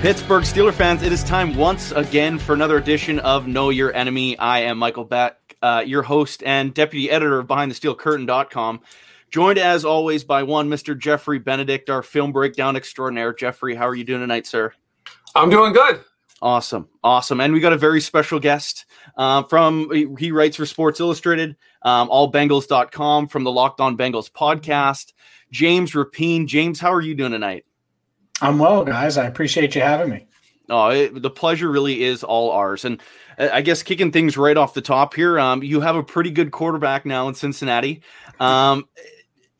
Pittsburgh Steeler fans, it is time once again for another edition of Know Your Enemy. I am Michael Beck, uh, your host and deputy editor of BehindTheSteelCurtain.com. Joined as always by one Mr. Jeffrey Benedict, our film breakdown extraordinaire. Jeffrey, how are you doing tonight, sir? I'm doing good. Awesome, awesome, and we got a very special guest uh, from. He writes for Sports Illustrated, um, AllBengals.com, from the Locked On Bengals podcast. James Rapien, James, how are you doing tonight? I'm well, guys. I appreciate you having me. Oh, it, the pleasure really is all ours. And uh, I guess kicking things right off the top here, um, you have a pretty good quarterback now in Cincinnati. Um,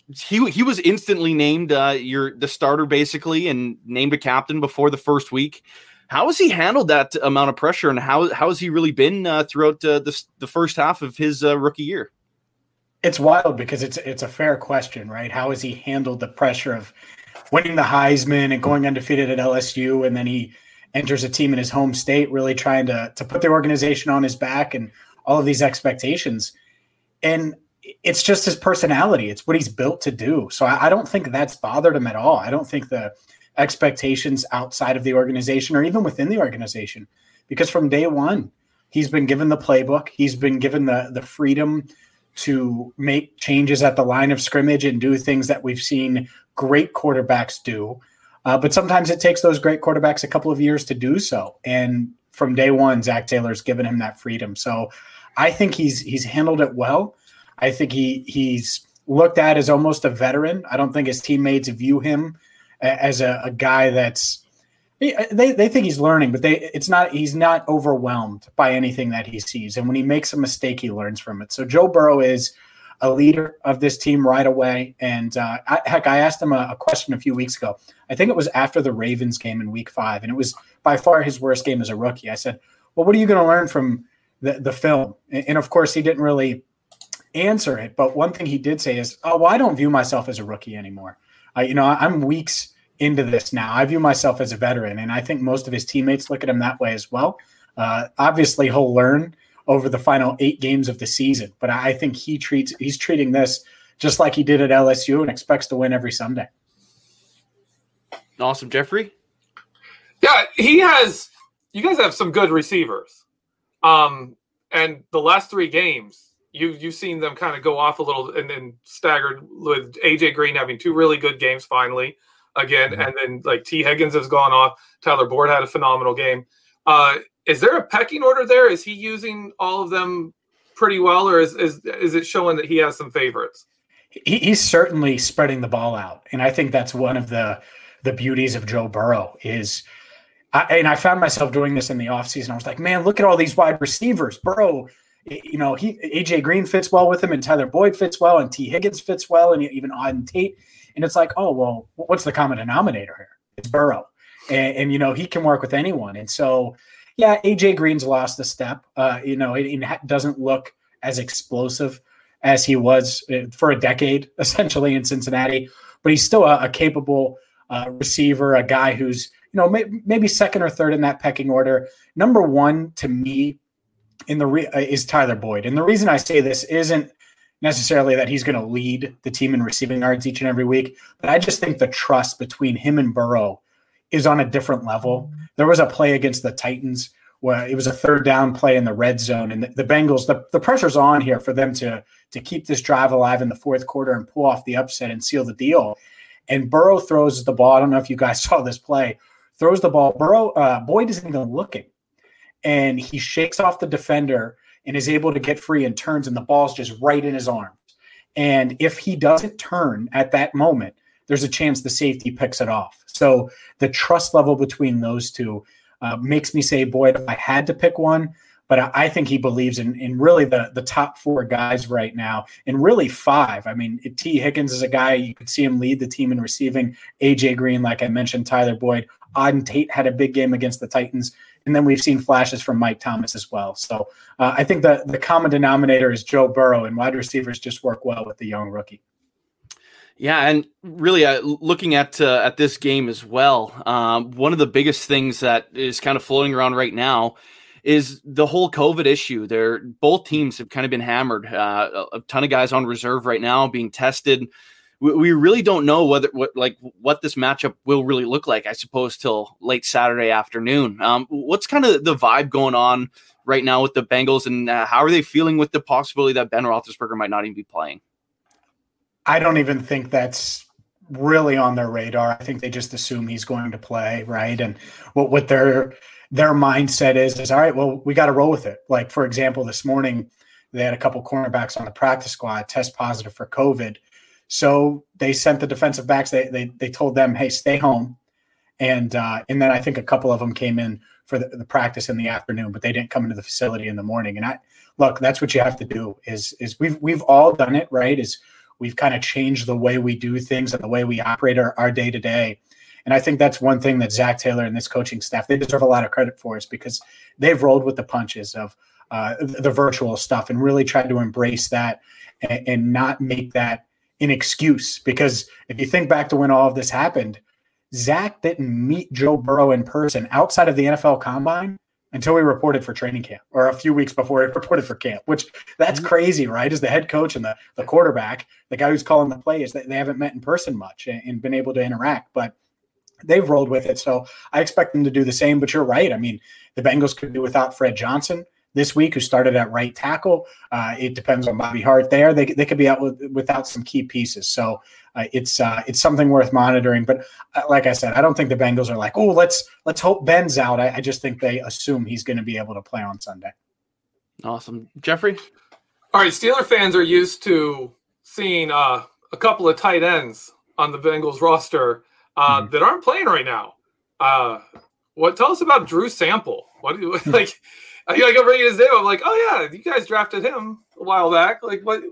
he he was instantly named uh, your the starter basically, and named a captain before the first week. How has he handled that amount of pressure, and how how has he really been uh, throughout uh, the the first half of his uh, rookie year? It's wild because it's it's a fair question, right? How has he handled the pressure of winning the Heisman and going undefeated at LSU, and then he enters a team in his home state, really trying to to put the organization on his back and all of these expectations. And it's just his personality. It's what he's built to do. So I, I don't think that's bothered him at all. I don't think the expectations outside of the organization or even within the organization, because from day one, he's been given the playbook. He's been given the the freedom to make changes at the line of scrimmage and do things that we've seen great quarterbacks do. Uh, but sometimes it takes those great quarterbacks a couple of years to do so. And from day one, Zac Taylor's given him that freedom. So I think he's he's handled it well. I think he he's looked at as almost a veteran. I don't think his teammates view him as a, a guy that's they, they think he's learning, but they it's not he's not overwhelmed by anything that he sees. And when he makes a mistake, he learns from it. So Joe Burrow is a leader of this team right away. And uh, I, heck, I asked him a, a, question a few weeks ago. I think it was after the Ravens game in Week Five, and it was by far his worst game as a rookie. I said, "Well, what are you going to learn from the the film?" And, and, of course, he didn't really answer it. But one thing he did say is, "Oh, well, I don't view myself as a rookie anymore. Uh, you know, I'm weeks." Into this now. I view myself as a veteran, and I think most of his teammates look at him that way as well. Uh, obviously, he'll learn over the final eight games of the season. But I think he treats he's treating this just like he did at LSU and expects to win every Sunday. Awesome, Jeffrey. Yeah, he has. You guys have some good receivers, um, and the last three games, you you've seen them kind of go off a little and then staggered with AJ Green having two really good games finally again, mm-hmm. and then like Tee Higgins has gone off. Tyler Boyd had a phenomenal game. Uh, is there a pecking order there? Is he using all of them pretty well, or is is, is it showing that he has some favorites? He, he's certainly spreading the ball out, and I think that's one of the the beauties of Joe Burrow is. I, and I found myself doing this in the offseason. I was like, man, look at all these wide receivers. Burrow, you know, he AJ Green fits well with him, and Tyler Boyd fits well, and Tee Higgins fits well, and even Auden Tate. And it's like, oh well, what's the common denominator here? It's Burrow, and, and you know he can work with anyone. And so yeah, AJ Green's lost a step. Uh, you know, it, doesn't look as explosive as he was uh, for a decade, essentially in Cincinnati. But he's still a, a capable uh, receiver, a guy who's you know may, maybe second or third in that pecking order. Number one to me in the re- uh, is Tyler Boyd, and the reason I say this isn't necessarily that he's going to lead the team in receiving yards each and every week, but I just think the trust between him and Burrow is on a different level. There was a play against the Titans where it was a third down play in the red zone, and the, the Bengals, the, the pressure's on here for them to to keep this drive alive in the fourth quarter and pull off the upset and seal the deal. And Burrow throws the ball. I don't know if you guys saw this play. Throws the ball. Burrow, uh, Boyd isn't even looking, and he shakes off the defender and is able to get free and turns, and the ball's just right in his arms. And if he doesn't turn at that moment, there's a chance the safety picks it off. So the trust level between those two uh, makes me say, boy, if I had to pick one, but I, I think he believes in, in really the, the top four guys right now, and really five. I mean, Tee Higgins is a guy you could see him lead the team in receiving. AJ Green, like I mentioned, Tyler Boyd, Auden Tate had a big game against the Titans. And then we've seen flashes from Mike Thomas as well. So uh, I think the, the common denominator is Joe Burrow, and wide receivers just work well with the young rookie. Yeah, and really, uh, looking at uh, at this game as well, um, one of the biggest things that is kind of floating around right now is the whole COVID issue. There, both teams have kind of been hammered. Uh, a ton of guys on reserve right now being tested. We, we really don't know whether what like what this matchup will really look like. I suppose till late Saturday afternoon. Um, what's kind of the vibe going on right now with the Bengals, and uh, how are they feeling with the possibility that Ben Roethlisberger might not even be playing? I don't even think that's really on their radar. I think they just assume he's going to play, right? And what what their their mindset is is all right. Well, we got to roll with it. Like for example, this morning they had a couple cornerbacks on the practice squad test positive for COVID, so they sent the defensive backs. They they they told them, hey, stay home, and uh, and then I think a couple of them came in for the, the practice in the afternoon, but they didn't come into the facility in the morning. And I look, that's what you have to do. Is is we've we've all done it, right? Is we've kind of changed the way we do things and the way we operate our day to day. And I think that's one thing that Zac Taylor and this coaching staff they deserve a lot of credit for is because they've rolled with the punches of uh, the virtual stuff and really tried to embrace that and, and not make that an excuse. Because if you think back to when all of this happened, Zac didn't meet Joe Burrow in person outside of the NFL Combine until we reported for training camp or a few weeks before it reported for camp, which that's mm-hmm. crazy, right? As the head coach and the, the quarterback, the guy who's calling the plays, they, they haven't met in person much and, and been able to interact, but they've rolled with it. So I expect them to do the same, but you're right. I mean, the Bengals could do without Fred Johnson this week, who started at right tackle. Uh, it depends on Bobby Hart there. They, they could be out with, without some key pieces. So uh, it's uh, it's something worth monitoring. But uh, like I said, I don't think the Bengals are like, oh, let's let's hope Ben's out. I, I just think they assume he's going to be able to play on Sunday. Awesome, Jeffrey. All right, Steeler fans are used to seeing uh, a couple of tight ends on the Bengals roster uh, mm-hmm. that aren't playing right now. what tell us about Drew Sample? What do you like? I like I'm reading his name. I'm like, oh yeah, you guys drafted him a while back. Like what?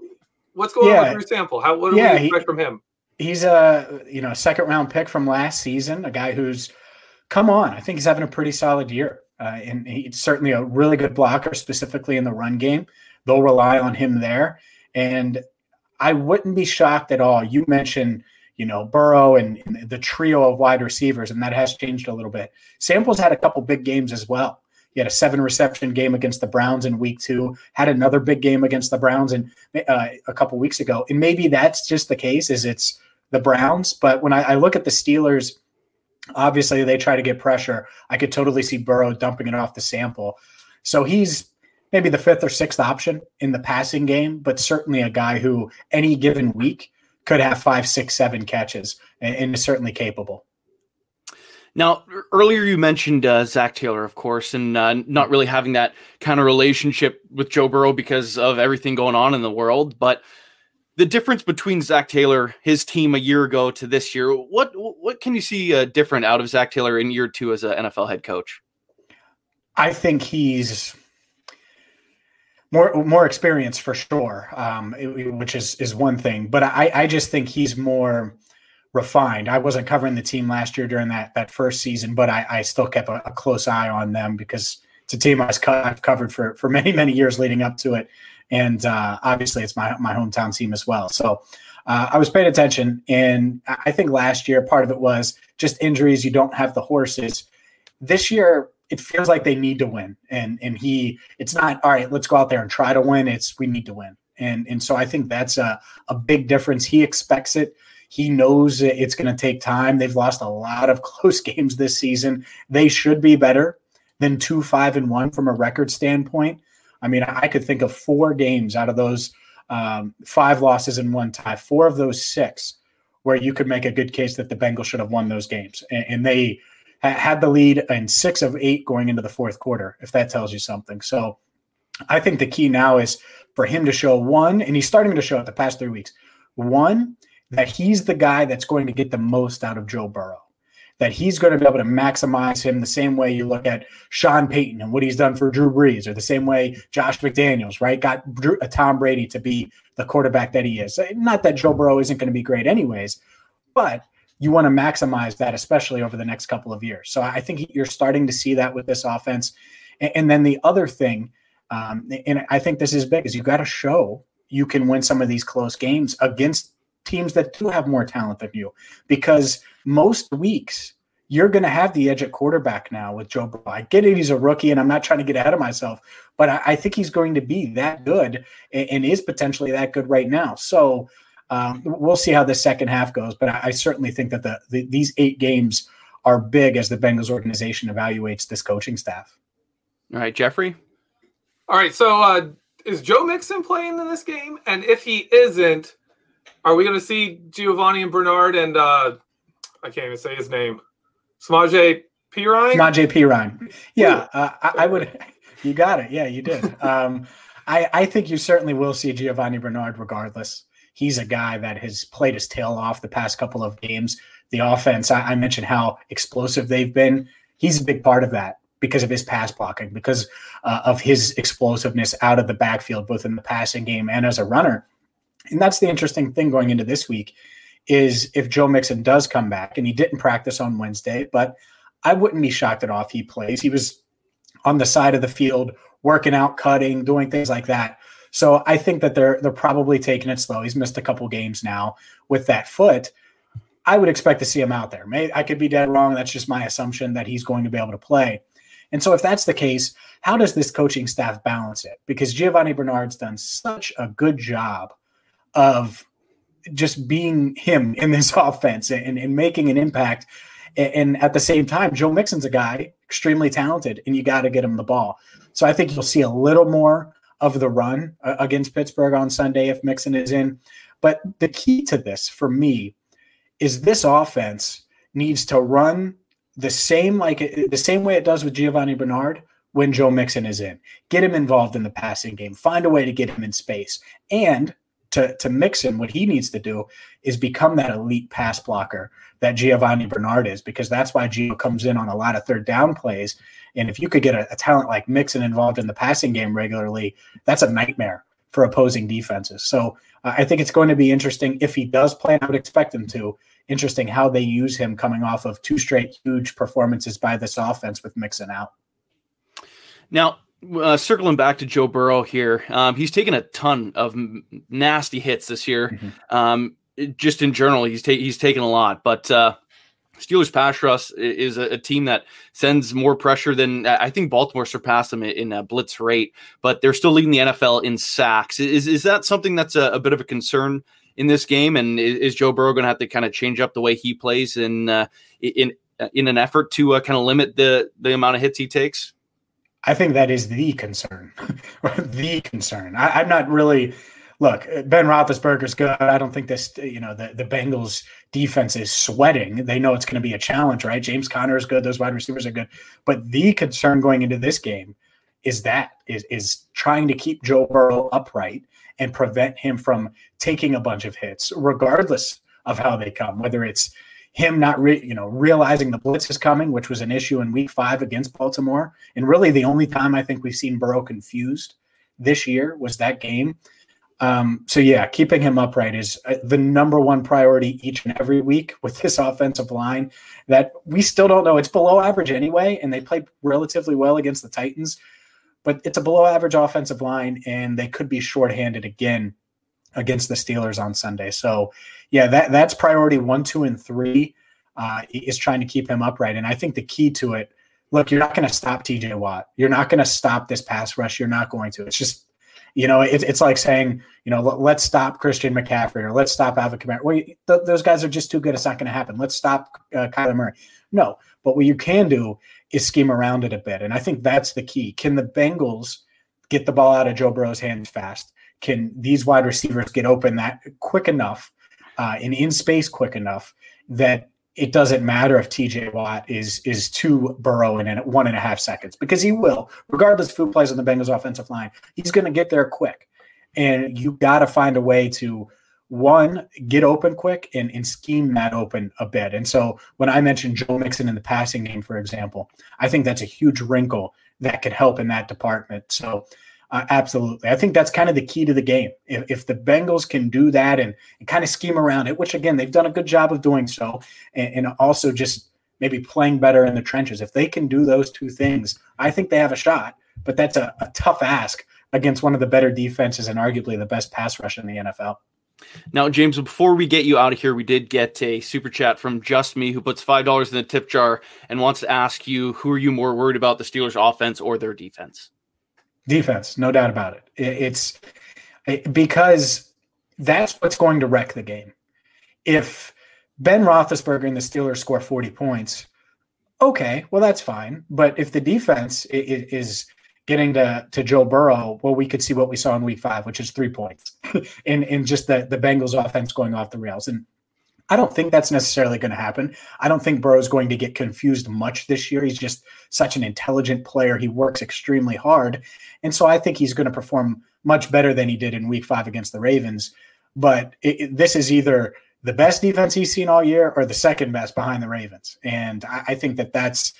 What's going yeah. on with Drew Sample? How what do yeah, we expect he, from him? He's a you know second round pick from last season. A guy who's come on. I think he's having a pretty solid year, uh, and he's certainly a really good blocker, specifically in the run game. They'll rely on him there, and I wouldn't be shocked at all. You mentioned you know, Burrow and, and, the trio of wide receivers, and that has changed a little bit. Samples had a couple big games as well. He had a seven reception game against the Browns in week two, had another big game against the Browns in uh, a couple weeks ago. And maybe that's just the case is it's the Browns. But when I, I look at the Steelers, obviously they try to get pressure. I could totally see Burrow dumping it off the sample. So he's maybe the fifth or sixth option in the passing game, but certainly a guy who any given week could have five, six, seven catches and, and is certainly capable. Now, earlier you mentioned uh, Zac Taylor, of course, and uh, not really having that kind of relationship with Joe Burrow because of everything going on in the world. But the difference between Zac Taylor, his team a year ago to this year, what what can you see uh, different out of Zac Taylor in year two as an NFL head coach? I think he's more more experience for sure, um, which is is one thing. But I I just think he's more refined. I wasn't covering the team last year during that that first season, but I, I still kept a, a, close eye on them because it's a team I was co- I've covered for for many many years leading up to it, and uh, obviously it's my my hometown team as well. So. Uh, I was paying attention, and I think last year part of it was just injuries. You don't have the horses. This year, it feels like they need to win, and and he, it's not all right. Let's go out there and try to win. It's we need to win, and and so I think that's a a big difference. He expects it. He knows it's going to take time. They've lost a lot of close games this season. They should be better than two, five, and one from a record standpoint. I mean, I could think of four games out of those um, five losses and one tie, four of those six, where you could make a good case that the Bengals should have won those games. And, and they ha- had the lead in six of eight going into the fourth quarter, if that tells you something. So I think the key now is for him to show one, and he's starting to show it the past three weeks. One, that he's the guy that's going to get the most out of Joe Burrow. That he's going to be able to maximize him the same way you look at Sean Payton and what he's done for Drew Brees, or the same way Josh McDaniels, right, got Drew, uh, Tom Brady to be the quarterback that he is. Not that Joe Burrow isn't going to be great anyways, but you want to maximize that, especially over the next couple of years. So I think you're starting to see that with this offense. And, then the other thing, um, and I think this is big, is you got to show you can win some of these close games against teams that do have more talent than you because most weeks you're going to have the edge at quarterback now with Joe Burrow. I get it; he's a rookie, and I'm not trying to get ahead of myself, but I, I think he's going to be that good and, and, is potentially that good right now. So um, we'll see how the second half goes. But I, I certainly think that the, the, these eight games are big as the Bengals organization evaluates this coaching staff. All right, Jeffrey. All right, so uh, is Joe Mixon playing in this game? And if he isn't, are we going to see Giovani and Bernard and uh, I can't even say his name, Samaje Perine? Samaje Perine. Yeah, uh, I, I, would. You got it. Yeah, you did. Um, I, I think you certainly will see Giovani Bernard regardless. He's a guy that has played his tail off the past couple of games. The offense, I, I mentioned how explosive they've been. He's a big part of that because of his pass blocking, because uh, of his explosiveness out of the backfield, both in the passing game and as a runner. And that's the interesting thing going into this week is if Joe Mixon does come back, and he didn't practice on Wednesday, but I wouldn't be shocked at all if he plays. He was on the side of the field working out, cutting, doing things like that. So I think that they're they're probably taking it slow. He's missed a couple games now with that foot. I would expect to see him out there. Maybe I could be dead wrong. That's just my assumption that he's going to be able to play. And so, if that's the case, how does this coaching staff balance it? Because Giovani Bernard's done such a good job of just being him in this offense and, and making an impact. And at the same time, Joe Mixon's a guy extremely talented, and you got to get him the ball. So I think you'll see a little more of the run uh, against Pittsburgh on Sunday if Mixon is in. But the key to this for me is this offense needs to run the same like the same way it does with Giovani Bernard when Joe Mixon is in. Get him involved in the passing game. Find a way to get him in space. And to to Mixon, what he needs to do is become that elite pass blocker that Giovani Bernard is, because that's why Gio comes in on a lot of third down plays. And if you could get a, a talent like Mixon involved in the passing game regularly, that's a nightmare for opposing defenses. So uh, I think it's going to be interesting if he does play. I would expect him to interesting how they use him coming off of two straight huge performances by this offense with Mixon out. Now, uh, circling back to Joe Burrow here, um, he's taken a ton of m- nasty hits this year. Mm-hmm. Um, just in general, he's ta- he's taken a lot, but uh, Steelers pass rush is a, a, team that sends more pressure than I think Baltimore surpassed them in, a blitz rate, but they're still leading the NFL in sacks. Is is that something that's a, a bit of a concern in this game? And is, is Joe Burrow going to have to kind of change up the way he plays in uh, in in an effort to uh, kind of limit the the amount of hits he takes? I think that is the concern, the concern. I, I'm not really look. Ben Roethlisberger's good. I don't think this. You know, the the Bengals defense is sweating. They know it's going to be a challenge, right? James Conner is good. Those wide receivers are good. But the concern going into this game is that is is trying to keep Joe Burrow upright and prevent him from taking a bunch of hits, regardless of how they come. Whether it's him not re- you know realizing the blitz is coming, which was an issue in Week Five against Baltimore, and really the only time I think we've seen Burrow confused this year was that game. Um, so yeah, keeping him upright is uh, the number one priority each and every week with this offensive line that we still don't know. It's below average anyway, and they played relatively well against the Titans but it's a below average offensive line, and they could be shorthanded again against the Steelers on Sunday. So, yeah, that that's priority one, two, and three uh, is trying to keep him upright. And I think the key to it, look, you're not going to stop TJ Watt. You're not going to stop this pass rush. You're not going to. It's just, you know, it, it's like saying, you know, let, us stop Christian McCaffrey or let's stop Alvin Kamara. Well, th- those guys are just too good. It's not going to happen. Let's stop uh, Kyler Murray. No, but what you can do is scheme around it a bit. And I think that's the key. Can the Bengals get the ball out of Joe Burrow's hands fast? Can these wide receivers get open that quick enough uh, and in space quick enough that it doesn't matter if TJ Watt is is to Burrow in one and a half seconds because he will, regardless of who plays on the Bengals offensive line, he's going to get there quick. And you got to find a way to one, get open quick and, and scheme that open a bit. And so when I mentioned Joe Mixon in the passing game, for example, I think that's a huge wrinkle that could help in that department. So uh, absolutely. I think that's kind of the key to the game. If, if the Bengals can do that and, and, kind of scheme around it, which again, they've done a good job of doing so, and, and also just maybe playing better in the trenches. If they can do those two things, I think they have a shot. But that's a, a tough ask against one of the better defenses and arguably the best pass rush in the NFL. Now, James, before we get you out of here, we did get a super chat from Just Me who puts five dollars in the tip jar and wants to ask you who are you more worried about the Steelers' offense or their defense? Defense, no doubt about it. It's because that's what's going to wreck the game. If Ben Roethlisberger and the Steelers score 40 points, okay, well, that's fine. But if the defense is getting to, to Joe Burrow, well, we could see what we saw in week five, which is three points in, in just the, the Bengals offense going off the rails. And I don't think that's necessarily going to happen. I don't think Burrow's going to get confused much this year. He's just such an intelligent player. He works extremely hard. And so I think he's going to perform much better than he did in week five against the Ravens. But it, it, this is either the best defense he's seen all year or the second best behind the Ravens. And I, I think that that's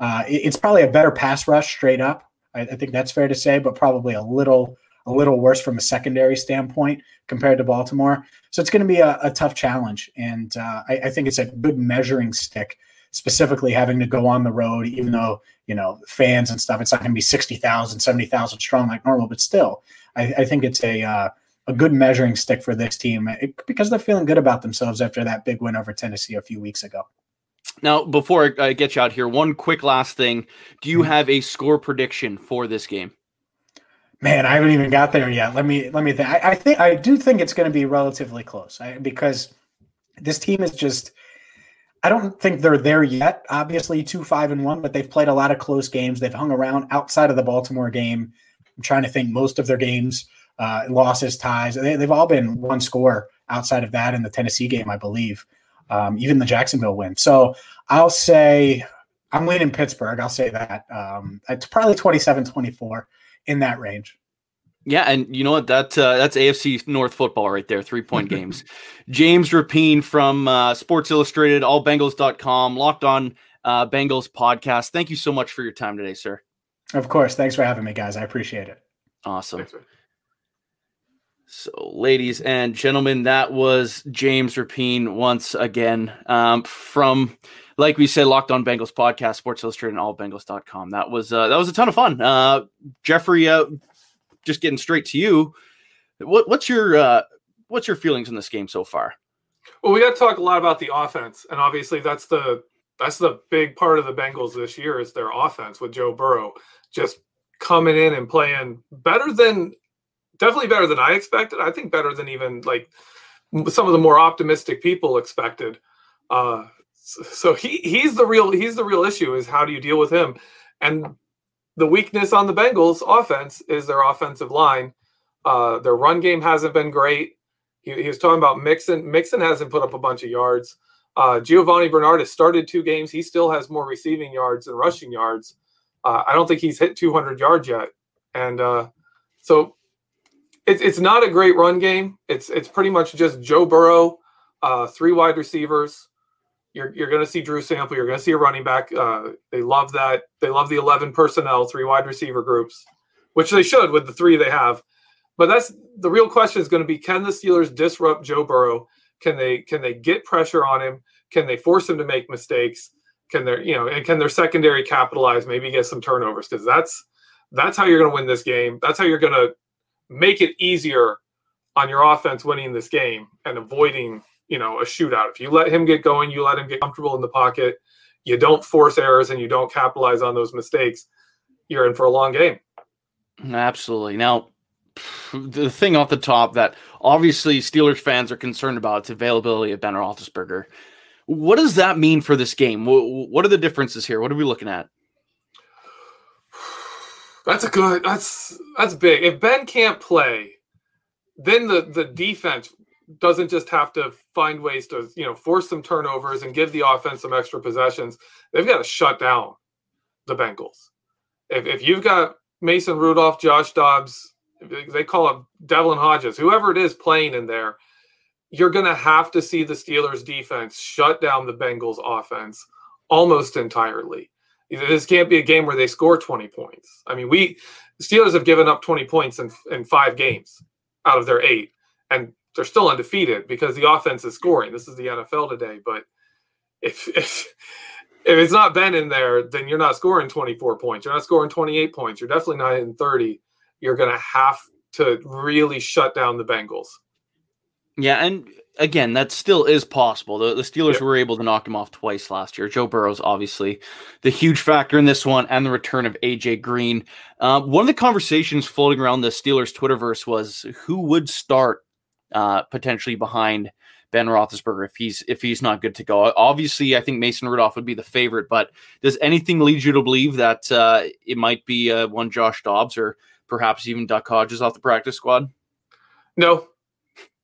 uh, it, it's probably a better pass rush straight up. I, I, think that's fair to say, but probably a little a little worse from a secondary standpoint compared to Baltimore. So it's going to be a, a tough challenge, and uh, I, I think it's a good measuring stick specifically having to go on the road, even though, you know, fans and stuff, it's not going to be 60,000, 70,000 strong like normal, but still, I, I think it's a, uh, a good measuring stick for this team because they're feeling good about themselves after that big win over Tennessee a few weeks ago. Now, before I get you out here, one quick last thing. Do you mm-hmm. have a score prediction for this game? Man, I haven't even got there yet. Let me let me think. I, I think I do think it's going to be relatively close I, because this team is just. I don't think they're there yet. Obviously, two five and one, but they've played a lot of close games. They've hung around outside of the Baltimore game. I'm trying to think most of their games uh, losses, ties. They, have all been one score outside of that in the Tennessee game, I believe, um, even the Jacksonville win. So I'll say I'm leaning Pittsburgh. I'll say that. Um, it's probably 27 24 in that range. Yeah, and you know what? That uh, that's AFC North football right there. Three point games. James Rapien from uh, Sports Illustrated, allbengals.com, locked on uh, Bengals podcast. Thank you so much for your time today, sir. Of course. Thanks for having me, guys. I appreciate it. Awesome. Thanks, so, ladies and gentlemen, that was James Rapien once again um, from, like we said, Locked On Bengals podcast, Sports Illustrated, and allbengals.com. That was uh, that was a ton of fun. Uh, Jeffrey, uh, just getting straight to you. What, what's your uh, what's your feelings in this game so far? Well, we got to talk a lot about the offense, and obviously that's the that's the big part of the Bengals this year is their offense with Joe Burrow just coming in and playing better than definitely better than I expected. I think better than even like some of the more optimistic people expected. Uh, so he he's the real he's the real issue is how do you deal with him? And the weakness on the Bengals offense is their offensive line. Uh, their run game hasn't been great. He, he, was talking about Mixon. Mixon hasn't put up a bunch of yards. Uh, Giovani Bernard has started two games. He still has more receiving yards than rushing yards. Uh, I don't think he's hit 200 yards yet. And uh, so it's it's not a great run game. It's it's pretty much just Joe Burrow, uh, three wide receivers. You're you're going to see Drew Sample. You're going to see a running back. Uh, they love that. They love the eleven personnel, three wide receiver groups, which they should with the three they have. But that's the real question is going to be: Can the Steelers disrupt Joe Burrow? Can they can they get pressure on him? Can they force him to make mistakes? Can their you know and can their secondary capitalize? Maybe get some turnovers because that's that's how you're going to win this game. That's how you're going to make it easier on your offense winning this game and avoiding, you know, a shootout. If you let him get going, you let him get comfortable in the pocket, you don't force errors and you don't capitalize on those mistakes, you're in for a long game. Absolutely. Now, the thing off the top that obviously Steelers fans are concerned about is availability of Ben Roethlisberger. What does that mean for this game? What are the differences here? What are we looking at? That's a good. That's that's big. If Ben can't play, then the the defense doesn't just have to find ways to you know force some turnovers and give the offense some extra possessions. They've got to shut down the Bengals. If if you've got Mason Rudolph, Josh Dobbs, they call it Devlin Hodges, whoever it is playing in there, you're going to have to see the Steelers defense shut down the Bengals offense almost entirely. This can't be a game where they score 20 points. I mean, we Steelers have given up 20 points in, in five games out of their eight, and they're still undefeated because the offense is scoring. This is the NFL today, but if if if it's not Ben in there, then you're not scoring 24 points. You're not scoring 28 points. You're definitely not in 30. You're going to have to really shut down the Bengals. Yeah, and again, that still is possible. The, the Steelers yep. were able to knock him off twice last year. Joe Burrow's obviously the huge factor in this one, and the return of AJ Green. Uh, one of the conversations floating around the Steelers Twitterverse was who would start uh, potentially behind Ben Roethlisberger if he's if he's not good to go. Obviously, I think Mason Rudolph would be the favorite, but does anything lead you to believe that uh, it might be uh, one Josh Dobbs or perhaps even Duck Hodges off the practice squad? No,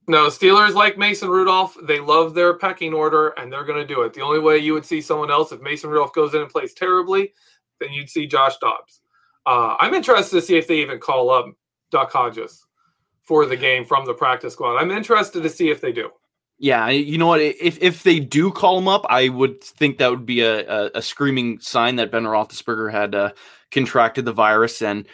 no. Steelers like Mason Rudolph. They love their pecking order, and they're going to do it. The only way you would see someone else if Mason Rudolph goes in and plays terribly, then you'd see Josh Dobbs. Uh, I'm interested to see if they even call up Duck Hodges for the game from the practice squad. I'm interested to see if they do. Yeah, you know what? If if they do call him up, I would think that would be a, a, a screaming sign that Ben Roethlisberger had uh, contracted the virus and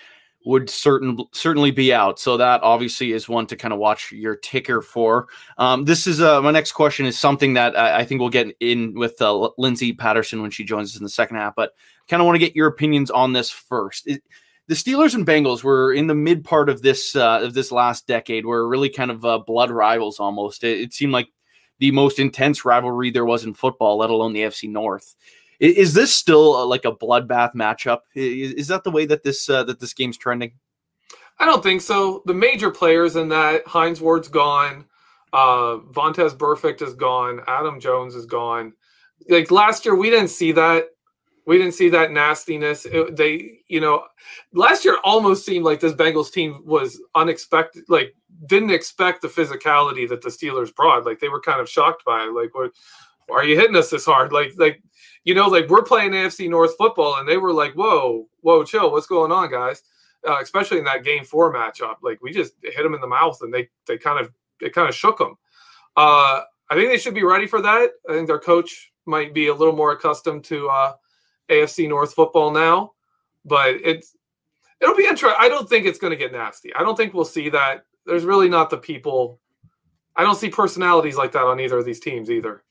would certain certainly be out. So that obviously is one to kind of watch your ticker for. Um, this is uh, my next question is something that I, I think we'll get in with uh, Lindsay Patterson when she joins us in the second half, but kind of want to get your opinions on this first. It, the Steelers and Bengals were in the mid part of this uh, of this last decade, were really kind of uh, blood rivals almost. It, it, seemed like the most intense rivalry there was in football, let alone the FC North. Is, is this still uh, like a bloodbath matchup? Is, is, that the way that this uh, that this game's trending? I don't think so. The major players in that Hines Ward's gone, uh, Vontaze Burfict is gone, Adam Jones is gone. Like last year, we didn't see that we didn't see that nastiness. It, they, you know, last year almost seemed like this Bengals team was unexpected, like didn't expect the physicality that the Steelers brought. Like they were kind of shocked by it. Like, what, why are you hitting us this hard? Like, like, you know, like we're playing AFC North football, and they were like, whoa, whoa, chill, what's going on, guys? Uh, especially in that game four matchup, like we just hit them in the mouth, and they they kind of it kind of shook them. Uh, I think they should be ready for that. I think their coach might be a little more accustomed to. Uh, AFC North football now, but it's it'll be interesting. I don't think it's going to get nasty. I don't think we'll see that. There's really not the people. I don't see personalities like that on either of these teams either.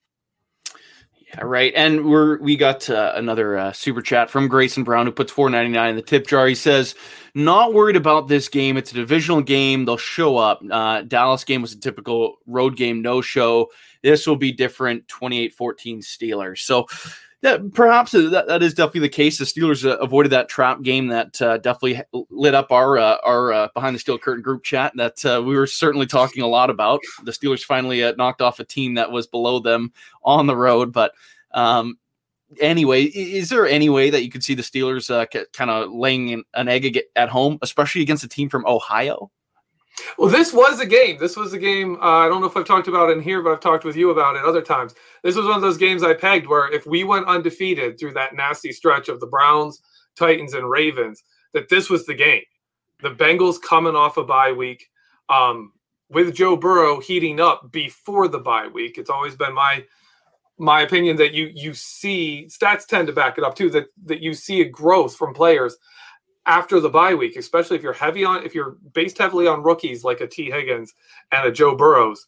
Yeah, right. And we're we got uh, another uh, super chat from Grayson Brown who puts four ninety nine in the tip jar. He says, "Not worried about this game. It's a divisional game. They'll show up. Uh, Dallas game was a typical road game, no show. This will be different. 28-14 Steelers." So yeah, perhaps that, that is definitely the case. The Steelers uh, avoided that trap game that uh, definitely lit up our uh, our uh, behind the steel curtain group chat that uh, we were certainly talking a lot about. The Steelers finally uh, knocked off a team that was below them on the road. But um, anyway, is there any way that you could see the Steelers kind of laying an egg at home, especially against a team from Ohio? Well, this was a game. This was a game. Uh, I don't know if I've talked about it in here, but I've talked with you about it other times. This was one of those games I pegged where if we went undefeated through that nasty stretch of the Browns, Titans, and Ravens, that this was the game. The Bengals coming off a bye week, um, with Joe Burrow heating up before the bye week. It's always been my my opinion that you you see stats tend to back it up too that that you see a growth from players after the bye week, especially if you're heavy on if you're based heavily on rookies like a Tee Higgins and a Joe Burrows,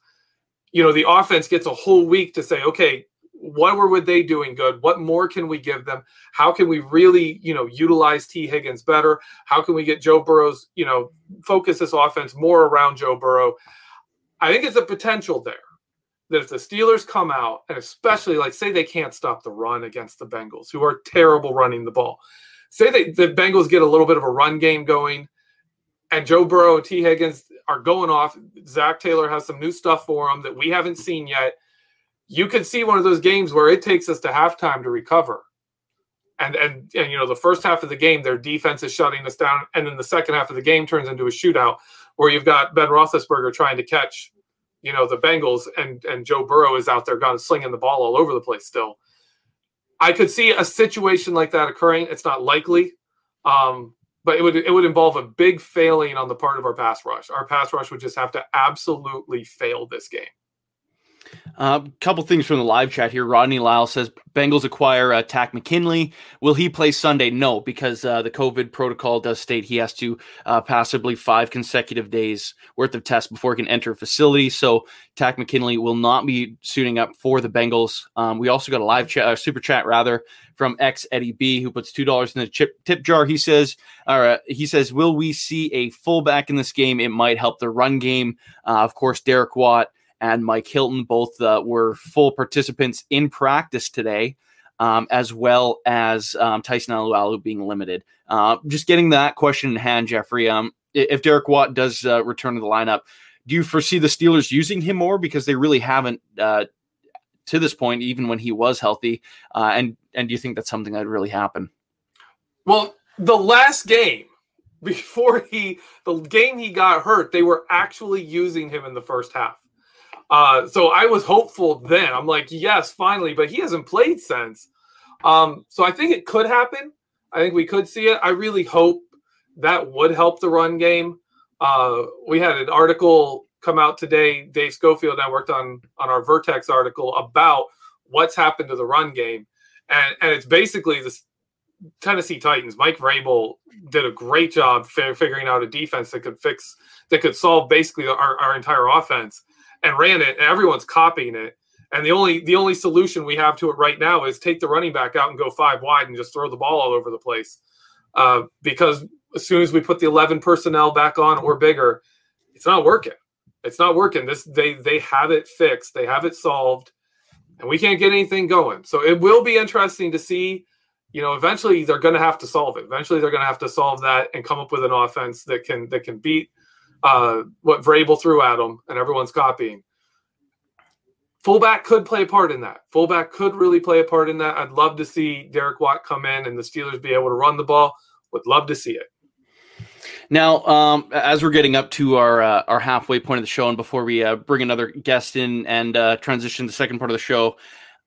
you know, the offense gets a whole week to say, okay, what were they doing good? What more can we give them? How can we really, you know, utilize Tee Higgins better? How can we get Joe Burrow's, you know, focus this offense more around Joe Burrow? I think it's a potential there that if the Steelers come out and especially like say they can't stop the run against the Bengals, who are terrible running the ball say they, the Bengals get a little bit of a run game going, and Joe Burrow and Tee Higgins are going off. Zac Taylor has some new stuff for them that we haven't seen yet. You could see one of those games where it takes us to halftime to recover. And, and and you know the first half of the game their defense is shutting us down and then the second half of the game turns into a shootout where you've got Ben Roethlisberger trying to catch you know the Bengals and and Joe Burrow is out there going slinging the ball all over the place still I could see a situation like that occurring. It's not likely, um, but it would it would involve a big failing on the part of our pass rush. Our pass rush would just have to absolutely fail this game. A uh, couple things from the live chat here. Rodney Lyle says Bengals acquire uh, Takk McKinley. Will he play Sunday? No, because uh, the COVID protocol does state he has to uh, possibly five consecutive days worth of tests before he can enter a facility. So Takk McKinley will not be suiting up for the Bengals. Um, we also got a live chat, super chat rather, from ex Eddie B, who puts two dollars in the chip, tip jar. He says, "All right," he says, will we see a fullback in this game? It might help the run game. Uh, of course, Derek Watt and Mike Hilton both uh, were full participants in practice today, um, as well as um, Tyson Alualu being limited. Uh, just getting that question in hand, Jeffrey. Um, if Derek Watt does uh, return to the lineup, do you foresee the Steelers using him more because they really haven't uh, to this point, even when he was healthy? Uh, and and do you think that's something that really happen? Well, the last game before he the game he got hurt, they were actually using him in the first half. Uh, so I was hopeful then. I'm like, yes, finally, but he hasn't played since. Um, so I think it could happen. I think we could see it. I really hope that would help the run game. Uh, we had an article come out today. Dave Schofield and I worked on on our Vertex article about what's happened to the run game, and and it's basically this Tennessee Titans. Mike Vrabel did a great job figuring out a defense that could fix that could solve basically our, our entire offense and ran it, and everyone's copying it. And the only the only solution we have to it right now is take the running back out and go five wide and just throw the ball all over the place. Uh, because as soon as we put the eleven personnel back on or bigger, it's not working. It's not working. This they they have it fixed. They have it solved, and we can't get anything going. So it will be interesting to see. You know, eventually they're going to have to solve it. Eventually they're going to have to solve that and come up with an offense that can that can beat uh, what Vrabel threw at them, and everyone's copying. Fullback could play a part in that. Fullback could really play a part in that. I'd love to see Derek Watt come in and the Steelers be able to run the ball. Would love to see it. Now, um, as we're getting up to our uh, our halfway point of the show, and before we uh, bring another guest in and uh, transition to the second part of the show,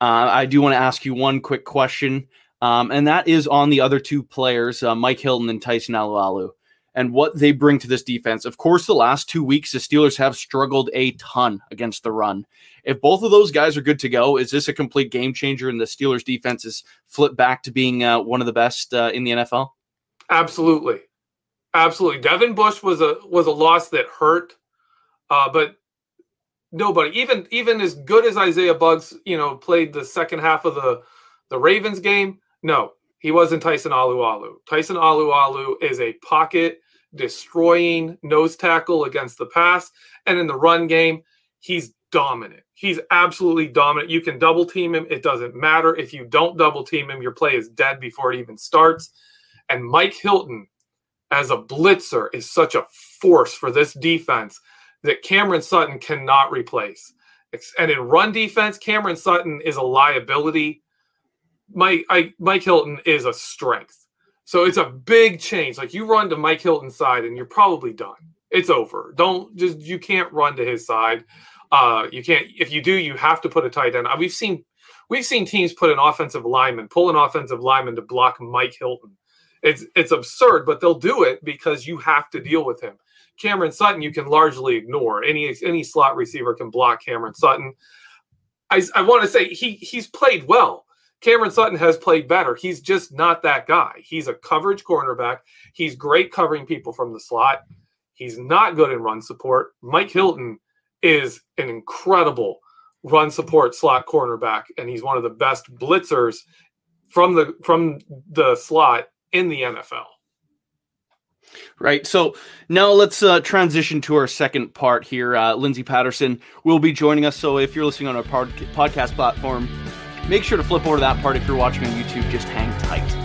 uh, I do want to ask you one quick question, um, and that is on the other two players, uh, Mike Hilton and Tyson Alualu and what they bring to this defense. Of course, the last two weeks, the Steelers have struggled a ton against the run. If both of those guys are good to go, is this a complete game changer and the Steelers defense is flipped back to being uh, one of the best uh, in the NFL? Absolutely. Absolutely. Devin Bush was a was a loss that hurt, uh, but nobody, even even as good as Isaiah Buggs, you know, played the second half of the the Ravens game. No, he wasn't Tyson Alualu. Tyson Alualu is a pocket destroying nose tackle against the pass. And in the run game, he's dominant. He's absolutely dominant. You can double team him. It doesn't matter. If you don't double team him, your play is dead before it even starts. And Mike Hilton, as a blitzer, is such a force for this defense that Cameron Sutton cannot replace. And in run defense, Cameron Sutton is a liability. Mike I, Mike Hilton is a strength. So it's a big change. Like you run to Mike Hilton's side and you're probably done. It's over. Don't just you can't run to his side. Uh, you can't. If you do, you have to put a tight end. Uh, we've seen we've seen teams put an offensive lineman, pull an offensive lineman to block Mike Hilton. It's it's absurd, but they'll do it because you have to deal with him. Cameron Sutton, you can largely ignore. Any any slot receiver can block Cameron Sutton. I, I want to say he he's played well. Cameron Sutton has played better. He's just not that guy. He's a coverage cornerback. He's great covering people from the slot. He's not good in run support. Mike Hilton is an incredible run support slot cornerback, and he's one of the best blitzers from the from the slot in the NFL. Right. So now let's uh, transition to our second part here. Uh, Lindsey Patterson will be joining us. So if you're listening on our pod- podcast platform, Make sure to flip over to that part if you're watching on YouTube. Just hang tight.